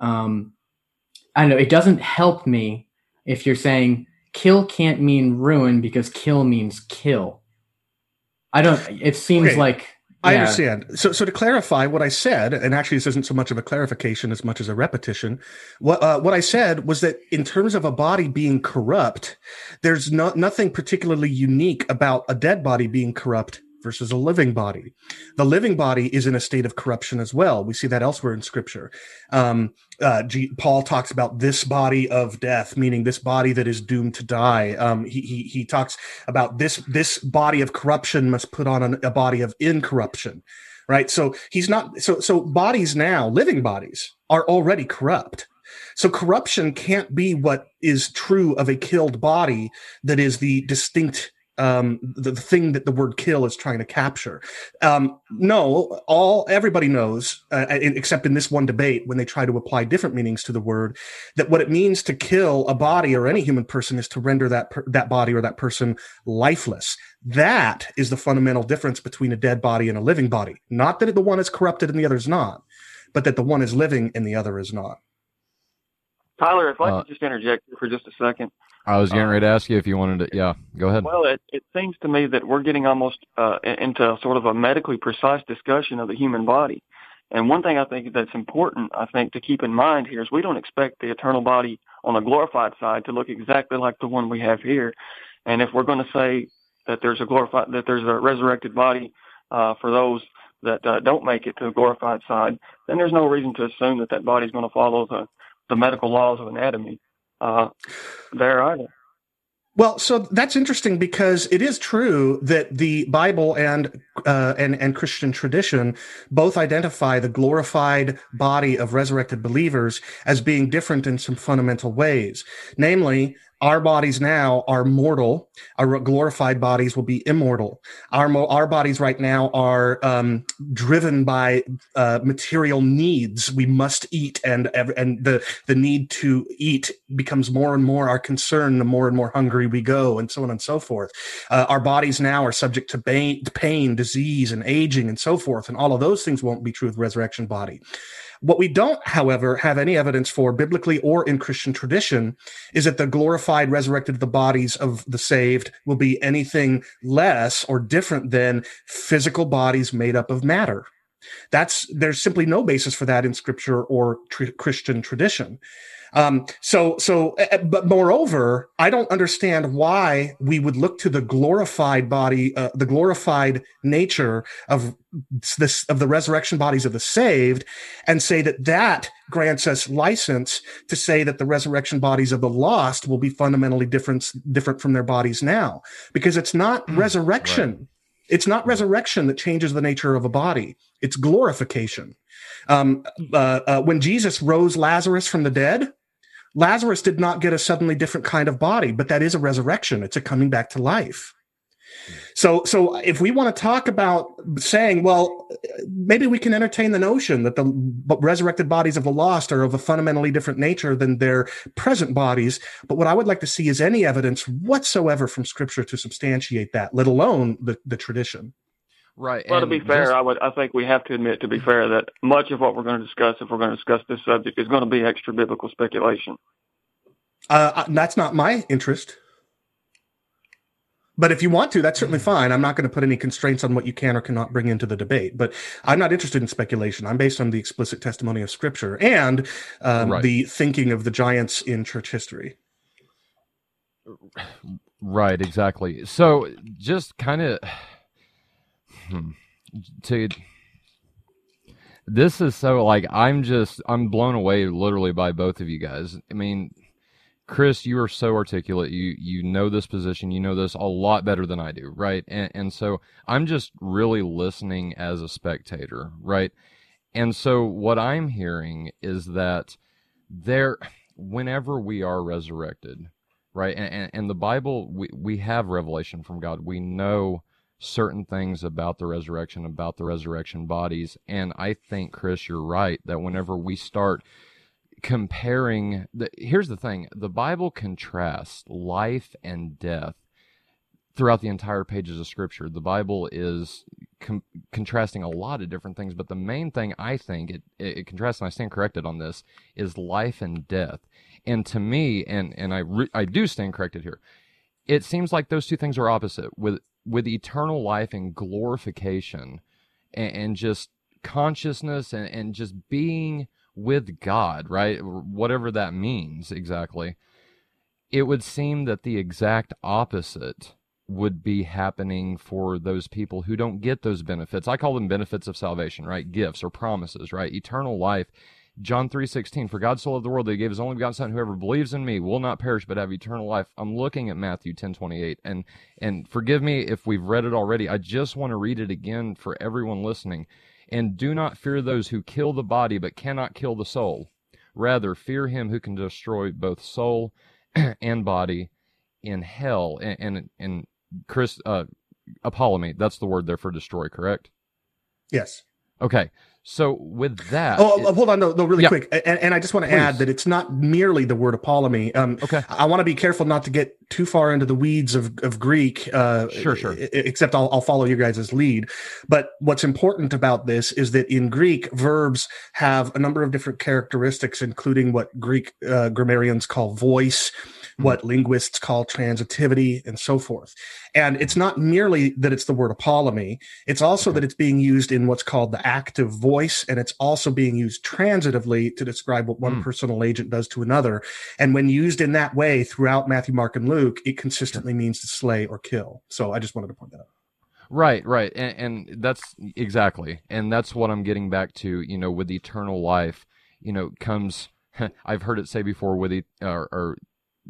Speaker 5: um, I know it doesn't help me if you're saying kill can't mean ruin because kill means kill. I don't, it seems okay. like
Speaker 4: I understand. So, so to clarify what I said, and actually this isn't so much of a clarification as much as a repetition. What uh, what I said was that in terms of a body being corrupt, there's not nothing particularly unique about a dead body being corrupt versus a living body. The living body is in a state of corruption as well. We see that elsewhere in scripture. Um, uh, G- Paul talks about this body of death, meaning this body that is doomed to die. Um, he, he, he talks about this, this body of corruption must put on an, a body of incorruption. Right. So he's not, so, so bodies now, living bodies are already corrupt. So corruption can't be what is true of a killed body that is the distinct um, the, thing that the word kill is trying to capture. Um, no, all everybody knows, uh, except in this one debate, when they try to apply different meanings to the word, that what it means to kill a body or any human person is to render that per, that body or that person lifeless. That is the fundamental difference between a dead body and a living body. Not that the one is corrupted and the other is not, but that the one is living and the other is not.
Speaker 3: Tyler, if I uh, could just interject for just a second.
Speaker 1: I was getting ready to ask you if you wanted to. Yeah, go ahead.
Speaker 3: Well, it, it seems to me that we're getting almost uh, into sort of a medically precise discussion of the human body. And one thing I think that's important, I think, to keep in mind here is we don't expect the eternal body on the glorified side to look exactly like the one we have here. And if we're going to say that there's a glorified, that there's a resurrected body uh, for those that uh, don't make it to the glorified side, then there's no reason to assume that that body is going to follow the the medical laws of anatomy uh, there either.
Speaker 4: Well, so that's interesting because it is true that the Bible and uh, and and Christian tradition both identify the glorified body of resurrected believers as being different in some fundamental ways. Namely, our bodies now are mortal. Our glorified bodies will be immortal. Our our bodies right now are um, driven by uh, material needs. We must eat, and and the the need to eat becomes more and more our concern. The more and more hungry we go, and so on and so forth. Uh, our bodies now are subject to pain, pain, disease, and aging, and so forth. And all of those things won't be true of resurrection body. What we don't, however, have any evidence for biblically or in Christian tradition is that the glorified, resurrected the bodies of the saved will be anything less or different than physical bodies made up of matter. That's there's simply no basis for that in scripture or tr- Christian tradition. Um, so, so, eh, eh, but moreover, I don't understand why we would look to the glorified body, uh, the glorified nature of this, of the resurrection bodies of the saved and say that that grants us license to say that the resurrection bodies of the lost will be fundamentally different, different from their bodies now, because it's not mm, resurrection. Right. It's not resurrection that changes the nature of a body. It's glorification. Um, uh, uh, when Jesus rose Lazarus from the dead, Lazarus did not get a suddenly different kind of body, but that is a resurrection. It's a coming back to life. So, so if we want to talk about saying, well, maybe we can entertain the notion that the resurrected bodies of the lost are of a fundamentally different nature than their present bodies. But what I would like to see is any evidence whatsoever from scripture to substantiate that, let alone the, the tradition.
Speaker 1: Right.
Speaker 3: Well, to be fair, just... I would I think we have to admit, to be fair, that much of what we're going to discuss, if we're going to discuss this subject, is going to be extra biblical speculation.
Speaker 4: Uh, uh, that's not my interest. But if you want to, that's certainly fine. I'm not going to put any constraints on what you can or cannot bring into the debate. But I'm not interested in speculation. I'm based on the explicit testimony of Scripture and um, right. the thinking of the giants in church history.
Speaker 1: Right, exactly. So just kind of Hmm. to this is so like I'm just I'm blown away literally by both of you guys. I mean, Chris, you are so articulate. You you know this position. You know this a lot better than I do, right? And and so I'm just really listening as a spectator, right? And so what I'm hearing is that there whenever we are resurrected, right? And and, and the Bible we we have revelation from God. We know certain things about the resurrection, about the resurrection bodies. And I think, Chris, you're right that whenever we start comparing, the, here's the thing the Bible contrasts life and death throughout the entire pages of Scripture. The Bible is com- contrasting a lot of different things, but the main thing I think it, it, it contrasts, and I stand corrected on this, is life and death. And to me, and and I re- I do stand corrected here. It seems like those two things are opposite. With with eternal life and glorification and, and just consciousness and, and just being with God, right? Whatever that means exactly. It would seem that the exact opposite would be happening for those people who don't get those benefits. I call them benefits of salvation, right? Gifts or promises, right? Eternal life John 3:16 For God so loved the world that he gave his only begotten son whoever believes in me will not perish but have eternal life. I'm looking at Matthew 10:28 and and forgive me if we've read it already. I just want to read it again for everyone listening. And do not fear those who kill the body but cannot kill the soul. Rather fear him who can destroy both soul and body in hell. And and, and Chris uh apollumi, that's the word there for destroy, correct?
Speaker 4: Yes.
Speaker 1: Okay. So with that,
Speaker 4: oh, it, hold on, no, no, really yeah. quick, and, and, I just want to add that it's not merely the word apollumi. Um,
Speaker 1: okay,
Speaker 4: I want to be careful not to get too far into the weeds of, of Greek. Uh,
Speaker 1: sure, sure.
Speaker 4: Except I'll, I'll follow you guys' lead. But what's important about this is that in Greek, verbs have a number of different characteristics, including what Greek uh, grammarians call voice what linguists call transitivity and so forth. And it's not merely that it's the word apollumi. It's also that it's being used in what's called the active voice. And it's also being used transitively to describe what one mm. personal agent does to another. And when used in that way throughout Matthew, Mark, and Luke, it consistently means to slay or kill. So I just wanted to point that out.
Speaker 1: Right, right. And, and that's exactly. And that's what I'm getting back to, you know, with eternal life, you know, comes I've heard it say before with it, or, or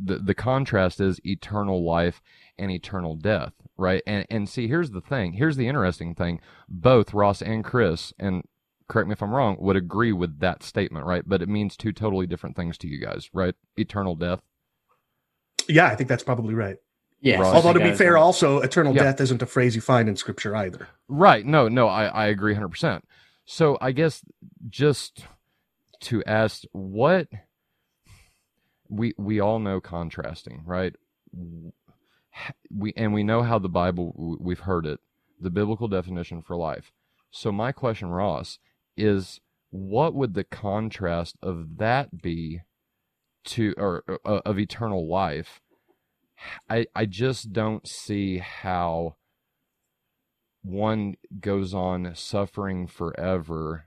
Speaker 1: the the contrast is eternal life and eternal death, right? And and see, here's the thing. Here's the interesting thing. Both Ross and Chris, and correct me if I'm wrong, would agree with that statement, right? But it means two totally different things to you guys, right? Eternal death.
Speaker 4: Yeah, I think that's probably right.
Speaker 5: Yes.
Speaker 1: Ross.
Speaker 4: Although to be fair,
Speaker 5: right.
Speaker 4: also eternal
Speaker 1: Yeah.
Speaker 4: death isn't a phrase you find in scripture either.
Speaker 1: Right. No, no, I, I agree 100%. So I guess just to ask what we we all know contrasting, right? We and we know how the Bible we've heard it, the biblical definition for life. So my question Ross is what would the contrast of that be to or uh, of eternal life? I I just don't see how one goes on suffering forever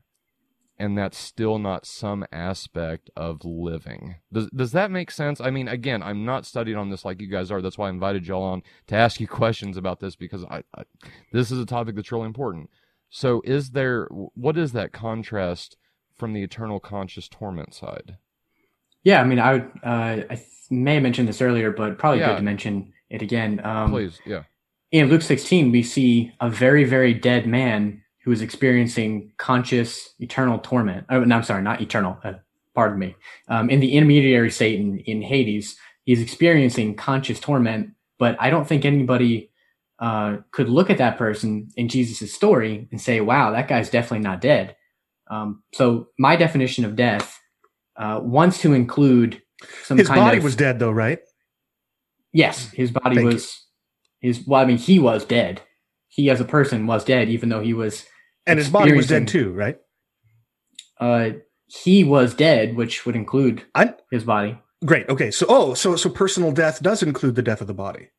Speaker 1: and that's still not some aspect of living. Does does that make sense? I mean, again, I'm not studied on this like you guys are. That's why I invited y'all on to ask you questions about this because I, I this is a topic that's really important. So, is there what is that contrast from the eternal conscious torment side?
Speaker 5: Yeah, I mean, I would. Uh, I may have mentioned this earlier, but probably
Speaker 1: Yeah.
Speaker 5: good to mention it again. Um,
Speaker 1: Please, yeah.
Speaker 5: in Luke 16, we see a very, very dead man who is experiencing conscious eternal torment. Oh, no, I'm sorry, not eternal. Uh, pardon me. Um, in the intermediary state in, in Hades, he's experiencing conscious torment, but I don't think anybody uh, could look at that person in Jesus' story and say, wow, that guy's definitely not dead. Um, so my definition of death uh, wants to include some
Speaker 4: His
Speaker 5: kind
Speaker 4: body
Speaker 5: of
Speaker 4: was dead, though, right?
Speaker 5: Yes, his body
Speaker 4: Thank you.
Speaker 5: was his. Well, I mean, he was dead. He, as a person, was dead, even though he was.
Speaker 4: And his body was dead too, right?
Speaker 5: Uh, he was dead, which would include
Speaker 4: I
Speaker 5: his body.
Speaker 4: great. Okay, so oh, so so personal death does include the death of the body.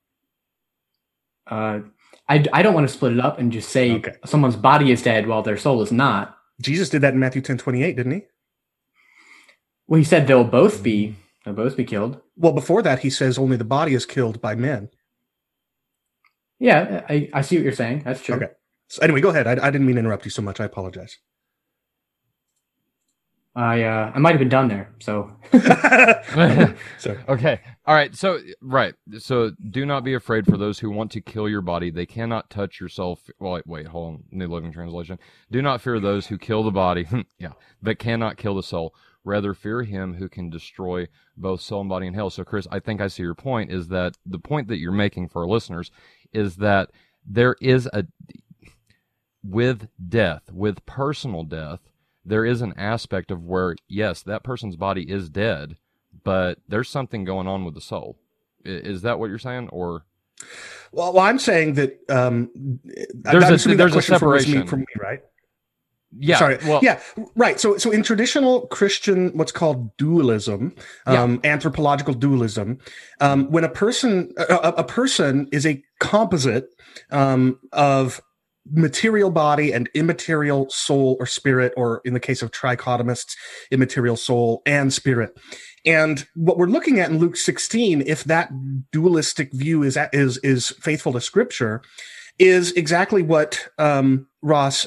Speaker 5: Uh, I, I don't want to split it up and just say
Speaker 4: Okay.
Speaker 5: someone's body is dead while their soul is not.
Speaker 4: Jesus did that in Matthew ten twenty eight, didn't he?
Speaker 5: Well, he said they'll both be they'll both be killed.
Speaker 4: Well, before that, he says only the body is killed by men.
Speaker 5: Yeah, I, I see what you're saying. That's true.
Speaker 4: Okay. So anyway, go ahead. I, I didn't mean to interrupt you so much. I apologize.
Speaker 5: I uh, I might have been done there. So
Speaker 4: Sorry.
Speaker 1: Okay. All right. So, right. So, do not be afraid for those who want to kill your body. They cannot touch yourself. Well, wait, wait, hold on. New Living Translation. Do not fear those who kill the body. yeah. But cannot kill the soul. Rather, fear him who can destroy both soul and body in hell. So, Chris, I think I see your point is that the point that you're making for our listeners is that there is a, with death, with personal death, there is an aspect of where, yes, that person's body is dead, but there's something going on with the soul. Is that what you're saying, or
Speaker 4: Well, well, I'm saying that um,
Speaker 1: There's a- there's a
Speaker 4: that question for- was me-
Speaker 1: separation.
Speaker 4: from me, right?
Speaker 1: yeah?
Speaker 4: Sorry.
Speaker 1: Well,
Speaker 4: yeah, right. So, so in traditional Christian, what's called dualism, um, anthropological dualism, um, when a person, a- a person is a composite um, of material body and immaterial soul or spirit, or in the case of trichotomists, immaterial soul and spirit. And what we're looking at in Luke 16, if that dualistic view is is is faithful to Scripture, is exactly what um, Ross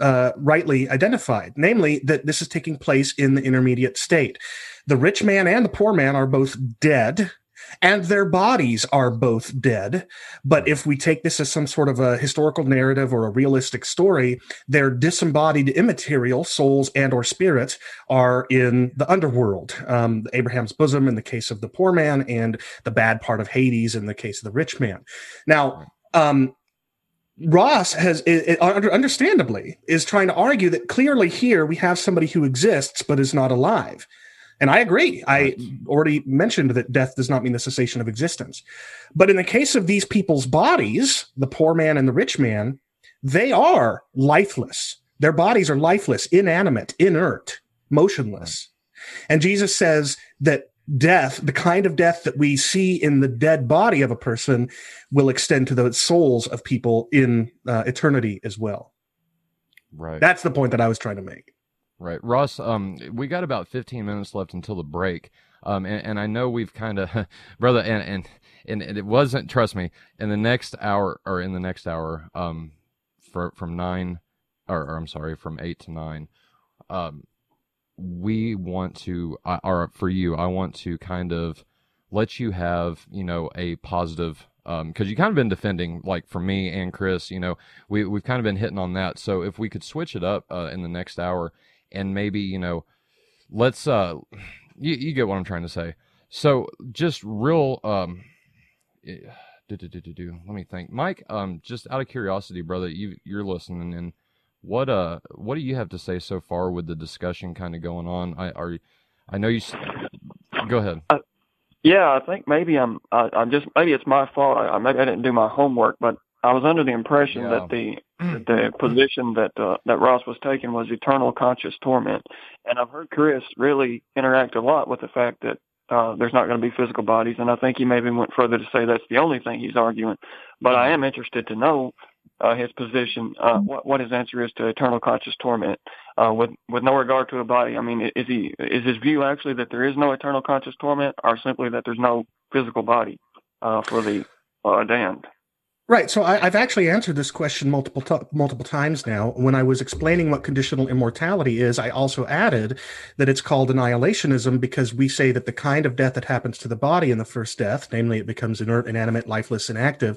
Speaker 4: uh, rightly identified, namely that this is taking place in the intermediate state. The rich man and the poor man are both dead, and their bodies are both dead. But if we take this as some sort of a historical narrative or a realistic story, their disembodied immaterial souls and or spirits are in the underworld, um, Abraham's bosom in the case of the poor man, and the bad part of Hades in the case of the rich man. Now, um, Ross has, understandably, is trying to argue that clearly here we have somebody who exists but is not alive. And I agree. I already mentioned that death does not mean the cessation of existence. But in the case of these people's bodies, the poor man and the rich man, they are lifeless. Their bodies are lifeless, inanimate, inert, motionless. And Jesus says that death, the kind of death that we see in the dead body of a person, will extend to the souls of people in uh, eternity as well.
Speaker 1: right.
Speaker 4: That's the point that I was trying to make.
Speaker 1: Right, Ross. Um, we got about 15 minutes left until the break. Um, and, and I know we've kind of, brother, and, and and it wasn't. Trust me. In the next hour, or in the next hour, um, for from nine, or, or I'm sorry, from eight to nine, um, we want to, or for you, I want to kind of let you have, you know, a positive. Um, because you kind of been defending, like for me and Chris, you know, we we've kind of been hitting on that. So if we could switch it up uh, in the next hour and maybe you know let's uh you, you get what i'm trying to say So just real um eh, do, do, do, do, do. let me think. Mike, um just out of curiosity, brother, you you're listening and what uh what do you have to say so far with the discussion kind of going on? I are I know you go ahead.
Speaker 3: Uh, yeah, I think maybe I'm. I, I'm just maybe it's my fault. I, maybe I didn't do my homework, but I was under the impression
Speaker 1: Yeah.
Speaker 3: that the that the position that uh, that Ross was taking was eternal conscious torment, and I've heard Chris really interact a lot with the fact that uh, there's not going to be physical bodies, and I think he maybe went further to say that's the only thing he's arguing. But I am interested to know uh, his position, uh, what what his answer is to eternal conscious torment, uh, with with no regard to a body. I mean, is he is his view actually that there is no eternal conscious torment, or simply that there's no physical body uh, for the uh, damned?
Speaker 4: Right. So I, I've actually answered this question multiple t- multiple times now. When I was explaining what conditional immortality is, I also added that it's called annihilationism because we say that the kind of death that happens to the body in the first death, namely it becomes inert, inanimate, lifeless, and inactive,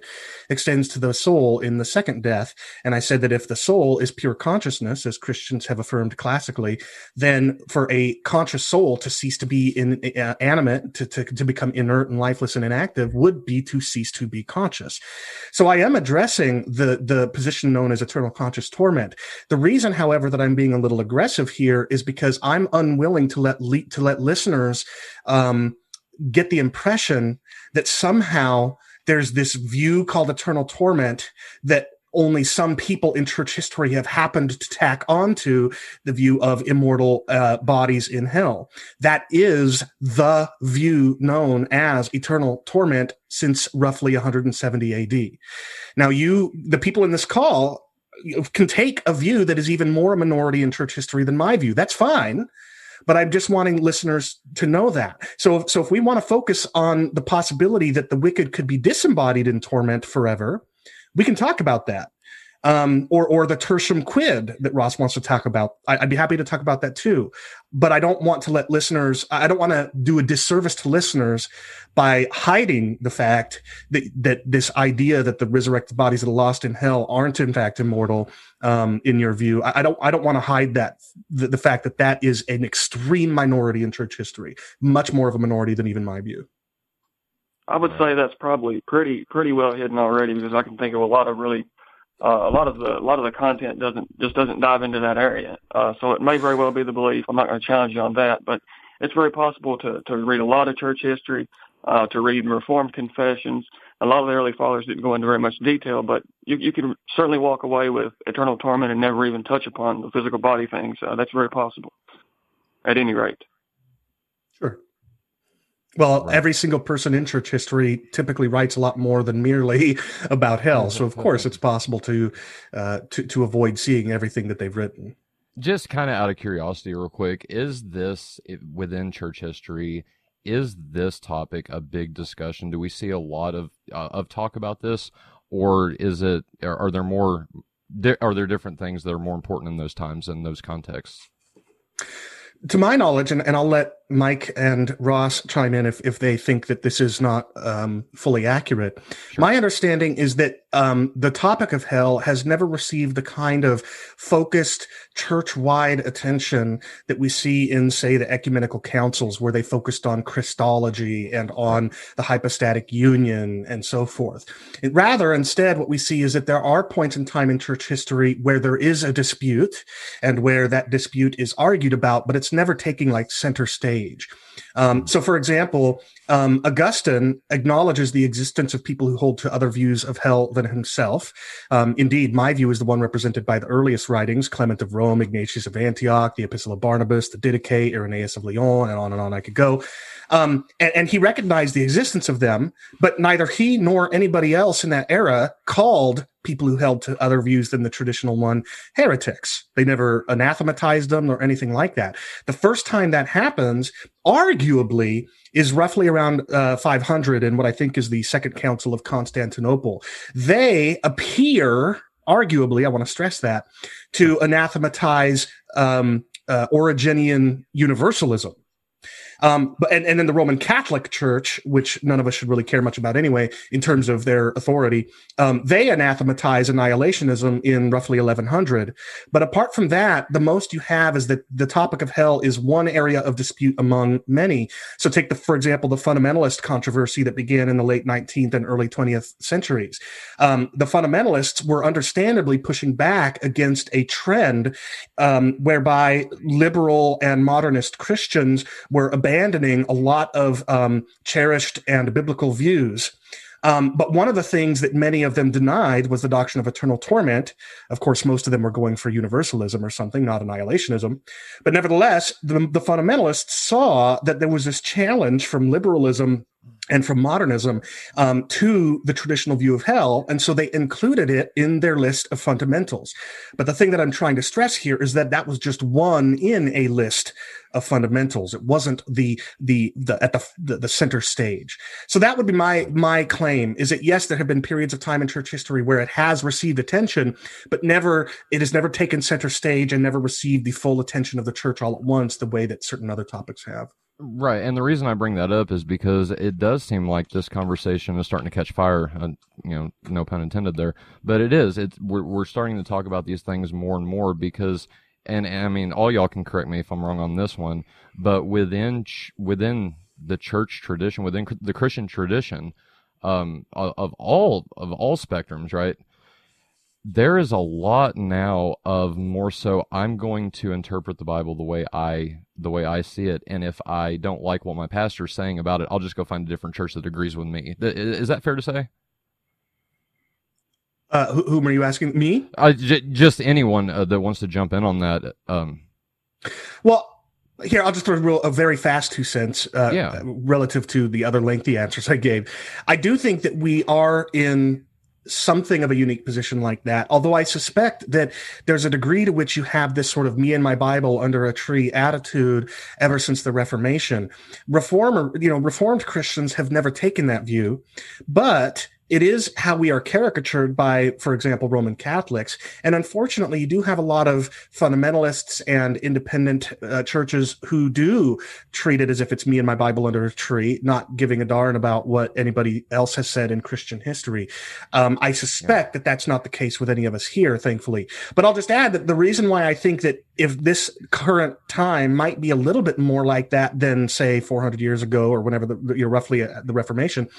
Speaker 4: extends to the soul in the second death. And I said that if the soul is pure consciousness, as Christians have affirmed classically, then for a conscious soul to cease to be in, uh, animate, to, to, to become inert and lifeless and inactive, would be to cease to be conscious. So I am addressing the the position known as eternal conscious torment. The reason, however, that I'm being a little aggressive here is because I'm unwilling to let le- to let listeners um, get the impression that somehow there's this view called eternal torment that only some people in church history have happened to tack onto the view of immortal uh, bodies in hell. That is the view known as eternal torment since roughly 170 AD. Now, you, the people in this call, can take a view that is even more a minority in church history than my view. That's fine. But I'm just wanting listeners to know that. So, so if we want to focus on the possibility that the wicked could be disembodied in torment forever, we can talk about that. Um, or, or the tertium quid that Ross wants to talk about. I, I'd be happy to talk about that too. But I don't want to let listeners, I don't want to do a disservice to listeners by hiding the fact that, that this idea that the resurrected bodies that are lost in hell aren't in fact immortal, um, in your view. I, I don't, I don't want to hide that, the, the fact that that is an extreme minority in church history, much more of a minority than even my view.
Speaker 3: I would say that's probably pretty pretty well hidden already because I can think of a lot of really uh, a lot of the a lot of the content doesn't just doesn't dive into that area. Uh, so it may very well be the belief. I'm not going to challenge you on that, but it's very possible to to read a lot of church history, uh, to read Reformed confessions. A lot of the early fathers didn't go into very much detail, but you you can certainly walk away with eternal torment and never even touch upon the physical body things. Uh, that's very possible. At any rate.
Speaker 4: Well,
Speaker 1: Right.
Speaker 4: every single person in church history typically writes a lot more than merely about hell. So, of course, it's possible to uh, to to avoid seeing everything that they've written.
Speaker 1: just kind of out of curiosity real quick is this within church history is this topic a big discussion do we see a lot of uh, of talk about this or is it are, are there more are there different things that are more important in those times and those contexts
Speaker 4: To my knowledge, and, and I'll let Mike and Ross chime in if, if they think that this is not um, fully accurate.
Speaker 1: Sure.
Speaker 4: My understanding is that um, the topic of hell has never received the kind of focused church-wide attention that we see in, say, the ecumenical councils, where they focused on Christology and on the hypostatic union and so forth. It- rather, instead, what we see is that there are points in time in church history where there is a dispute and where that dispute is argued about, but it's never taking like center stage. Um, so, for example, um, Augustine acknowledges the existence of people who hold to other views of hell than himself. Um, indeed, my view is the one represented by the earliest writings Clement of Rome, Ignatius of Antioch, the Epistle of Barnabas, the Didache, Irenaeus of Lyon, and on and on I could go. Um, and, and he recognized the existence of them, but neither he nor anybody else in that era called people who held to other views than the traditional one heretics. They never anathematized them or anything like that. The first time that happens, arguably, is roughly around uh, 500 in what I think is the Second Council of Constantinople. They appear, arguably, I want to stress that, to anathematize um, uh, Origenian universalism. Um, but and, and then the Roman Catholic Church, which none of us should really care much about anyway, in terms of their authority, um, they anathematize annihilationism in roughly 1100. But apart from that, the most you have is that the topic of hell is one area of dispute among many. So take the, for example, the fundamentalist controversy that began in the late 19th and early 20th centuries. Um, the fundamentalists were understandably pushing back against a trend um, whereby liberal and modernist Christians were abandoning a lot of um, cherished and biblical views. Um, but one of the things that many of them denied was the doctrine of eternal torment. Of course, most of them were going for universalism or something, not annihilationism. But nevertheless, the, the fundamentalists saw that there was this challenge from liberalism and from modernism um, to the traditional view of hell. And so they included it in their list of fundamentals. But the thing that I'm trying to stress here is that that was just one in a list of fundamentals. It wasn't the, the, the, at the, the, the center stage. So that would be my, my claim is that yes, there have been periods of time in church history where it has received attention, but never, it has never taken center stage and never received the full attention of the church all at once, the way that certain other topics have.
Speaker 1: Right, and the reason I bring that up is because it does seem like this conversation is starting to catch fire. Uh, you know, no pun intended there, but it is. It's we're we're starting to talk about these things more and more because, and, and I mean, all y'all can correct me if I'm wrong on this one, but within ch- within the church tradition, within the Christian tradition, um, of, of all of all spectrums, right? There is a lot now of more so i'm going to interpret the bible the way i the way i see it. And if i don't like what my pastor's saying about it i'll just go find a different church that agrees with me. Is that fair to say?
Speaker 4: Uh, whom are you asking? Me?
Speaker 1: Uh, j- just anyone uh, that wants to jump in on that um,
Speaker 4: well here i'll just throw a, real, a very fast two cents uh,
Speaker 1: yeah.
Speaker 4: relative to the other lengthy answers i gave. I do think that we are in something of a unique position like that. Although I suspect that there's a degree to which you have this sort of me and my Bible under a tree attitude ever since the Reformation. Reformer, you know, Reformed Christians have never taken that view, but it is how we are caricatured by, for example, Roman Catholics. And unfortunately, you do have a lot of fundamentalists and independent uh, churches who do treat it as if it's me and my Bible under a tree, not giving a darn about what anybody else has said in Christian history. Um, I suspect yeah. that that's not the case with any of us here, thankfully. But I'll just add that the reason why I think that if this current time might be a little bit more like that than, say, 400 years ago or whenever the, you know, roughly uh, the Reformation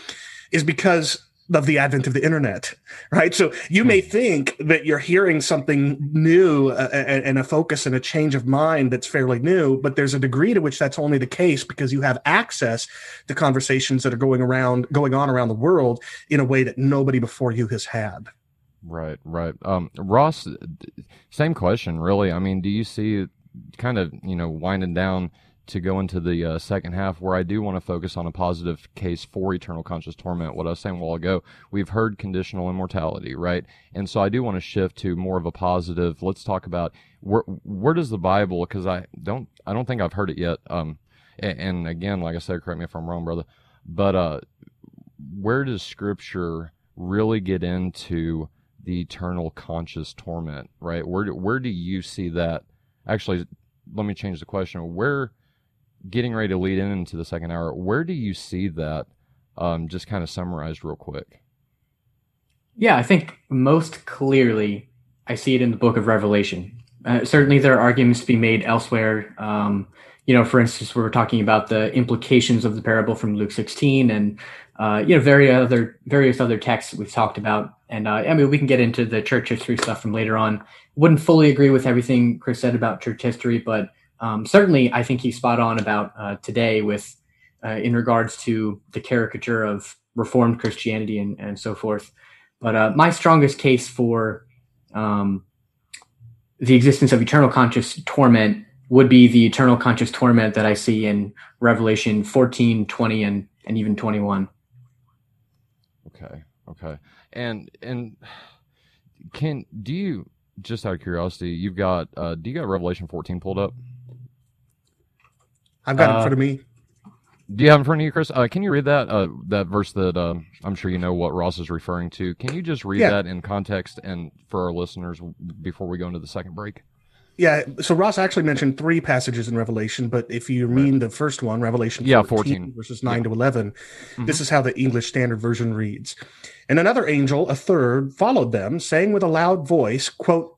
Speaker 4: is because of the advent of the internet, right? So you may hmm. think that you're hearing something new uh, and a focus and a change of mind that's fairly new, but there's a degree to which that's only the case because you have access to conversations that are going around, going on around the world in a way that nobody before you has had.
Speaker 1: Right, right. Um, Ross, same question, really. I mean, do you see kind of, you know, winding down to go into the uh, second half where I do want to focus on a positive case for eternal conscious torment. What I was saying a while ago, we've heard conditional immortality, right? And so I do want to shift to more of a positive. Let's talk about where where does the Bible? Because I don't I don't think I've heard it yet. Um, and, and, again, like I said, correct me if I'm wrong, brother. But uh, where does Scripture really get into the eternal conscious torment? Right? Where do, where do you see that? Actually, let me change the question. Where getting ready to lead in into the second hour, where do you see that? Um, just kind of summarized real quick.
Speaker 5: Yeah, I think most clearly I see it in the book of Revelation. Uh, certainly, there are arguments to be made elsewhere. Um, you know, for instance, we were talking about the implications of the parable from Luke 16, and uh, you know, various other various other texts we've talked about. And uh, I mean, we can get into the church history stuff from later on. Wouldn't fully agree with everything Chris said about church history, but um, certainly, I think he's spot on about uh, today with uh, in regards to the caricature of Reformed Christianity and, and so forth. But uh, my strongest case for um, the existence of eternal conscious torment would be the eternal conscious torment that I see in Revelation 14, 20, and, and even 21.
Speaker 1: Okay. Okay. And, and can, do you, just out of curiosity, you've got, uh, do you got Revelation 14 pulled up?
Speaker 4: I've got uh, it in front of me.
Speaker 1: Do you have in front of you, Chris? Uh, can you read that uh, that verse that uh, I'm sure you know what Ross is referring to? Can you just read yeah. that in context and for our listeners before we go into the second break?
Speaker 4: Yeah, so Ross actually mentioned three passages in Revelation, but if you mean the first one, Revelation
Speaker 1: Yeah,
Speaker 4: 14,
Speaker 1: 14.
Speaker 4: verses 9 to 11,
Speaker 1: Mm-hmm.
Speaker 4: this is how the English Standard Version reads. And another angel, a third, followed them, saying with a loud voice, quote,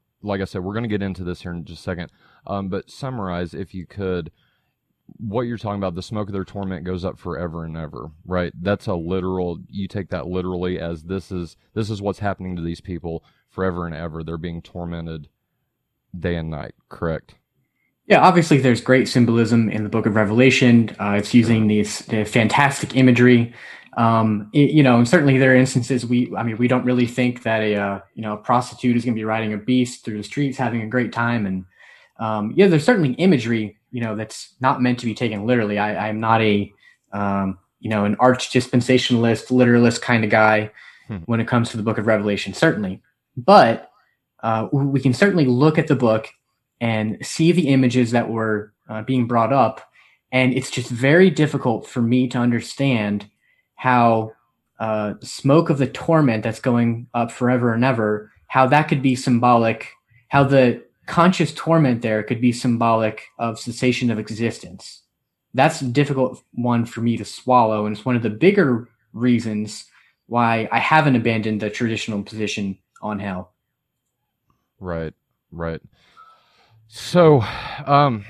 Speaker 1: like I said, we're going to get into this here in just a second. Um, but summarize, if you could, what you're talking about. The smoke of their torment goes up forever and ever, right? That's a literal. You take that literally as this is this is what's happening to these people forever and ever. They're being tormented day and night. Correct.
Speaker 5: Yeah, obviously, there's great symbolism in the Book of Revelation. Uh, it's using these the fantastic imagery. Um, it- you know, and certainly there are instances we, I mean, we don't really think that a uh, you know a prostitute is going to be riding a beast through the streets, having a great time, and um, yeah, there's certainly imagery, you know, that's not meant to be taken literally. I, I'm not a um, you know an arch dispensationalist, literalist kind of guy
Speaker 1: Hmm.
Speaker 5: when it comes to the Book of Revelation, certainly, but uh, we can certainly look at the book and see the images that were uh, being brought up. And it's just very difficult for me to understand how uh, smoke of the torment that's going up forever and ever, how that could be symbolic, how the conscious torment there could be symbolic of cessation of existence. That's a difficult one for me to swallow. And it's one of the bigger reasons why I haven't abandoned the traditional position on hell.
Speaker 1: Right, right. So, um,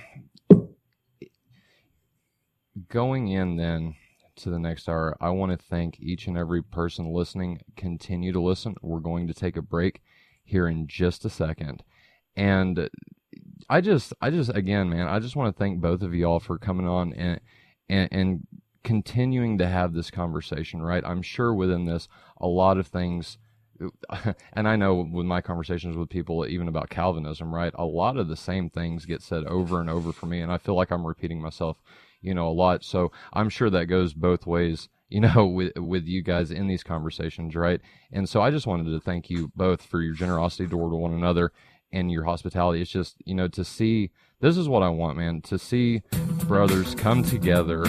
Speaker 1: going in then to the next hour, I want to thank each and every person listening. Continue to listen. We're going to take a break here in just a second. And I just, I just, again, man, I just want to thank both of y'all for coming on and, and, and continuing to have this conversation, right? I'm sure within this, a lot of things and I know with my conversations with people, even about Calvinism, right? A lot of the same things get said over and over for me, and I feel like I'm repeating myself, you know, a lot. So I'm sure that goes both ways, you know, with with you guys in these conversations, right? And so I just wanted to thank you both for your generosity toward one another and your hospitality. It's just, you know, to see this is what I want, man, to see brothers come together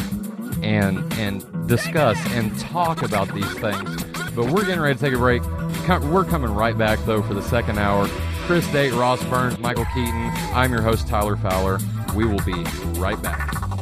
Speaker 1: and and discuss and talk about these things. But we're getting ready to take a break. We're coming right back though for the second hour. Chris Date, Ross Burns, Michael Keaton. I'm your host Tyler Fowler. We will be right back.